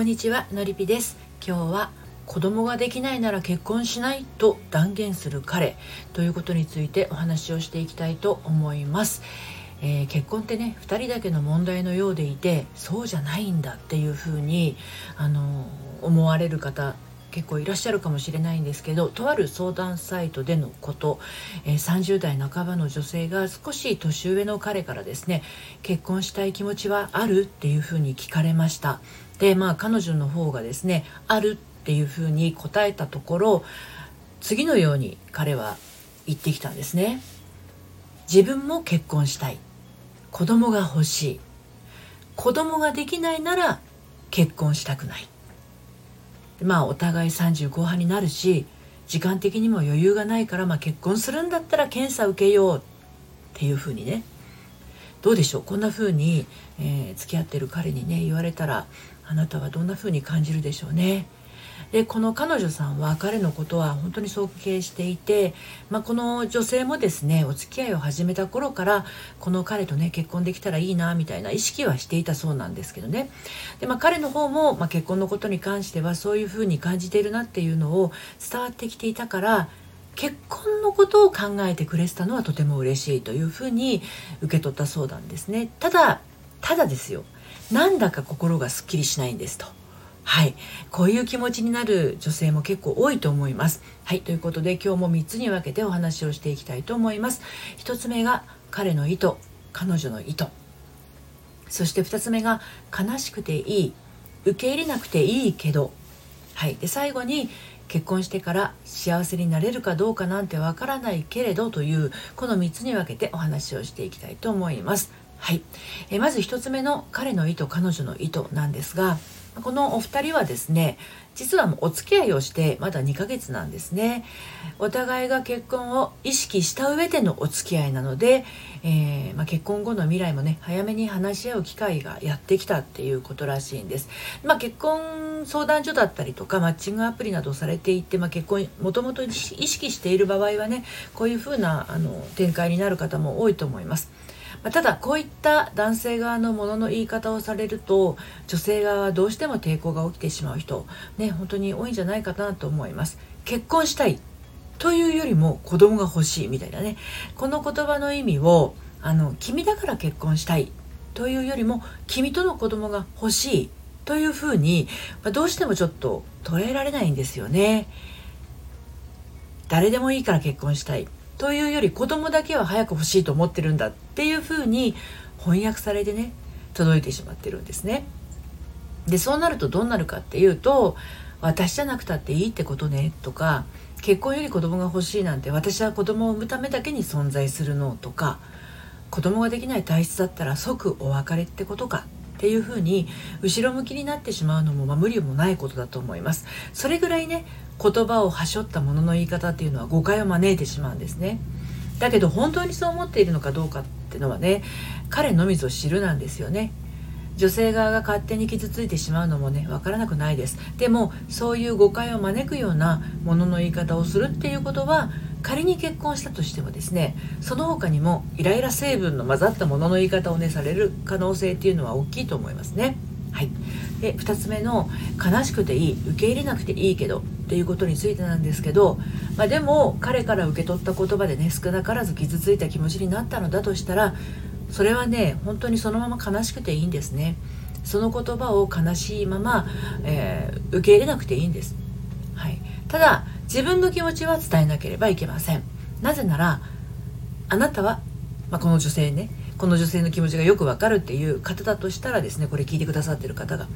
こんにちはのりぴです。今日は子供ができないなら結婚しないと断言する彼。ということについてお話をしていきたいと思います、えー、結婚ってね2人だけの問題のようでいてそうじゃないんだっていうふうにあの思われる方結構いらっしゃるかもしれないんですけどとある相談サイトでのこと、えー、30代半ばの女性が少し年上の彼からですね結婚したい気持ちはあるっていうふうに聞かれました。でまあ彼女の方がですねあるっていうふうに答えたところ次のように彼は言ってきたんですね。自分も結婚したい。子供が欲しい。子供ができないなら結婚したくない。まあお互い30後半になるし時間的にも余裕がないから、まあ、結婚するんだったら検査受けようっていうふうにねどうでしょう？こんなふうに、えー、付き合ってる彼にね言われたらあなたはどんなふうに感じるでしょうね？でこの彼女さんは彼のことは本当に尊敬していて、まあ、この女性もですねお付き合いを始めた頃からこの彼とね結婚できたらいいなみたいな意識はしていたそうなんですけどね。で、まあ、彼の方も、まあ、結婚のことに関してはそういうふうに感じているなっていうのを伝わってきていたから結婚のことを考えてくれてたのはとても嬉しいというふうに受け取ったそうなんですね。ただただですよ。なんだか心がすっきりしないんですと。はい。こういう気持ちになる女性も結構多いと思います。はい。ということで今日も3つに分けてお話をしていきたいと思います。1つ目が彼の意図、彼女の意図。そして2つ目が悲しくていい、受け入れなくていいけど。はい。で、最後に結婚してから幸せになれるかどうかなんてわからないけれどというこの3つに分けてお話をしていきたいと思います。はい。えまず1つ目の彼の意図、彼女の意図なんですが、このお二人はですね実はもうお付き合いをしてまだ2ヶ月なんですね。お互いが結婚を意識した上でのお付き合いなので、えー、まあ、結婚後の未来もね早めに話し合う機会がやってきたっていうことらしいんです、まあ、結婚相談所だったりとかマッチングアプリなどされていて、まあ、結婚もともと意識している場合はねこういうふうなあの展開になる方も多いと思います。ま、ただこういった男性側のものの言い方をされると女性側はどうしても抵抗が起きてしまう人ね本当に多いんじゃないかなと思います。結婚したいというよりも子供が欲しいみたいなね。この言葉の意味をあの君だから結婚したいというよりも君との子供が欲しいというふうに、まあ、どうしてもちょっと捉えられないんですよね。誰でもいいから結婚したい。というより子供だけは早く欲しいと思ってるんだっていうふうに翻訳されてね届いてしまってるんですね。でそうなるとどうなるかっていうと私じゃなくたっていいってことねとか結婚より子供が欲しいなんて私は子供を産むためだけに存在するのとか子供ができない体質だったら即お別れってことかっていうふうに後ろ向きになってしまうのも、まあ、無理もないことだと思いますそれぐらいね言葉をはしょったものの言い方っていうのは誤解を招いてしまうんですね。だけど本当にそう思っているのかどうかっていうのはね彼のみぞ知るなんですよね。女性側が勝手に傷ついてしまうのもね分からなくないです。でもそういう誤解を招くようなものの言い方をするっていうことは仮に結婚したとしてもですねその他にもイライラ成分の混ざったものの言い方をねされる可能性っていうのは大きいと思いますね。はい、で2つ目の悲しくていい受け入れなくていいけどっていうことについてなんですけど、まあ、でも彼から受け取った言葉でね少なからず傷ついた気持ちになったのだとしたらそれはね本当にそのまま悲しくていいんですね。その言葉を悲しいまま、えー、受け入れなくていいんです、はい、ただ自分の気持ちは伝えなければいけません。なぜならあなたは、まあ、この女性ねこの女性の気持ちがよくわかるっていう方だとしたらですねこれ聞いてくださってる方が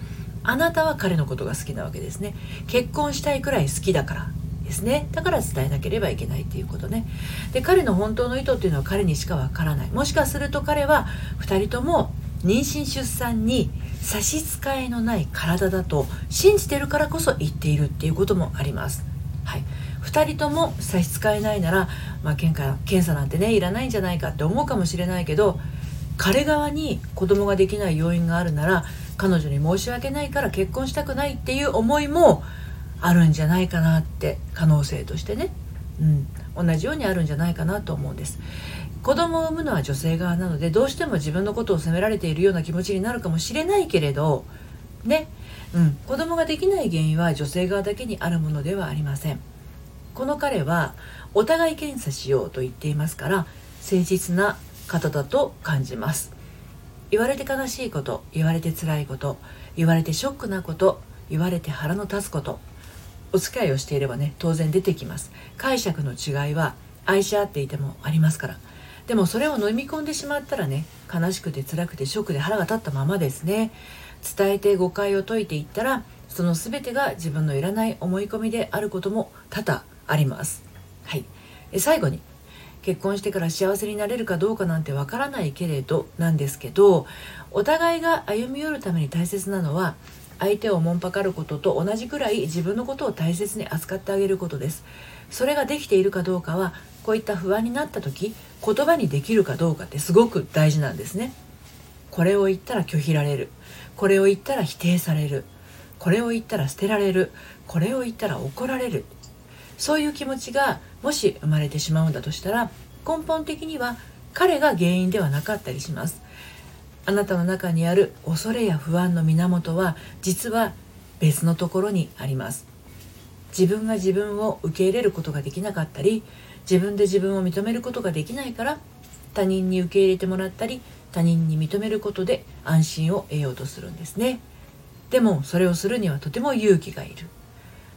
あなたは彼のことが好きなわけですね。結婚したいくらい好きだからですね。だから伝えなければいけないっていうことね。で彼の本当の意図っていうのは彼にしかわからない。もしかすると彼は2人とも妊娠出産に差し支えのない体だと信じてるからこそ言っているっていうこともあります。はい、2人とも差し支えないなら、まあ、検査検査なんてねいらないんじゃないかって思うかもしれないけど彼側に子供ができない要因があるなら彼女に申し訳ないから結婚したくないっていう思いもあるんじゃないかなって可能性としてね、うん、同じようにあるんじゃないかなと思うんです。子供を産むのは女性側なのでどうしても自分のことを責められているような気持ちになるかもしれないけれどね、うん、子供ができない原因は女性側だけにあるものではありません。この彼はお互い検査しようと言っていますから誠実な方だと感じます。言われて悲しいこと言われて辛いこと言われてショックなこと言われて腹の立つことお付き合いをしていればね当然出てきます。解釈の違いは愛し合っていてもありますから。でもそれを飲み込んでしまったらね悲しくて辛くてショックで腹が立ったままですね。伝えて誤解を解いていったらその全てが自分のいらない思い込みであることも多々あります。はい。最後に結婚してから幸せになれるかどうかなんてわからないけれどなんですけどお互いが歩み寄るために大切なのは相手をもんぱかることと同じくらい自分のことを大切に扱ってあげることです。それができているかどうかはこういった不安になった時言葉にできるかどうかってすごく大事なんですね。これを言ったら拒否られる。これを言ったら否定される。これを言ったら捨てられる。これを言ったら怒られる。そういう気持ちがもし生まれてしまうんだとしたら根本的には彼が原因ではなかったりします。あなたの中にある恐れや不安の源は実は別のところにあります。自分が自分を受け入れることができなかったり自分で自分を認めることができないから他人に受け入れてもらったり他人に認めることで安心を得ようとするんですね。でもそれをするにはとても勇気がいる。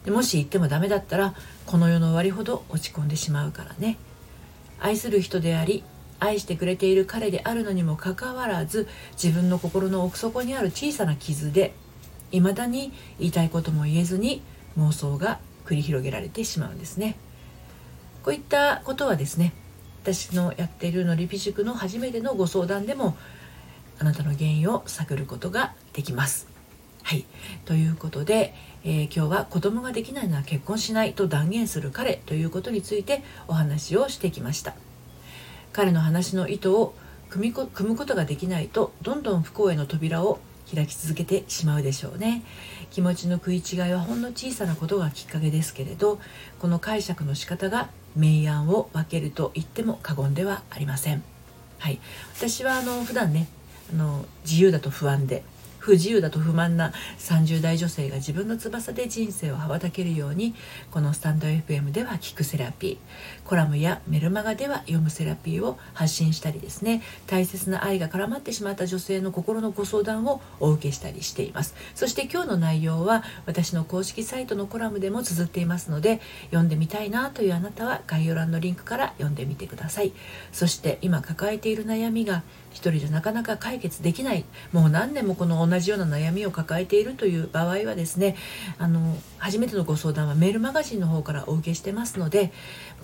でもし言ってもダメだったらこの世の終わりほど落ち込んでしまうからね。愛する人であり愛してくれている彼であるのにもかかわらず自分の心の奥底にある小さな傷で未だに言いたいことも言えずに妄想が繰り広げられてしまうんですね。こういったことはですね私のやっているのリピ塾の初めてのご相談でもあなたの原因を探ることができます。はい。ということで、えー、今日は子供ができないのは結婚しないと断言する彼ということについてお話をしてきました。彼の話の意図を組み組むことができないとどんどん不幸への扉を開き続けてしまうでしょうね。気持ちの食い違いはほんの小さなことがきっかけですけれどこの解釈の仕方が明暗を分けると言っても過言ではありません。はい。私はあの普段ねあの自由だと不安で不自由だと不満な30代女性が自分の翼で人生を羽ばたけるようにこのスタンド FM では聞くセラピーコラムやメルマガでは読むセラピーを発信したりですね大切な愛が絡まってしまった女性の心のご相談をお受けしたりしています。そして今日の内容は私の公式サイトのコラムでも綴っていますので読んでみたいなというあなたは概要欄のリンクから読んでみてください。そして今抱えている悩みが一人でなかなか解決できない。もう何年もこの同じような悩みを抱えているという場合はですねあの初めてのご相談はメールマガジンの方からお受けしてますので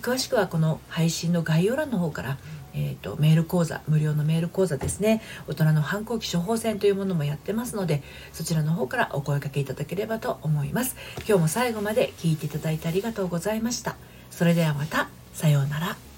詳しくはこの配信の概要欄の方からえーと、メール講座無料のメール講座ですね大人の反抗期処方箋というものもやってますのでそちらの方からお声かけいただければと思います。今日も最後まで聞いていただいてありがとうございました。それではまた。さようなら。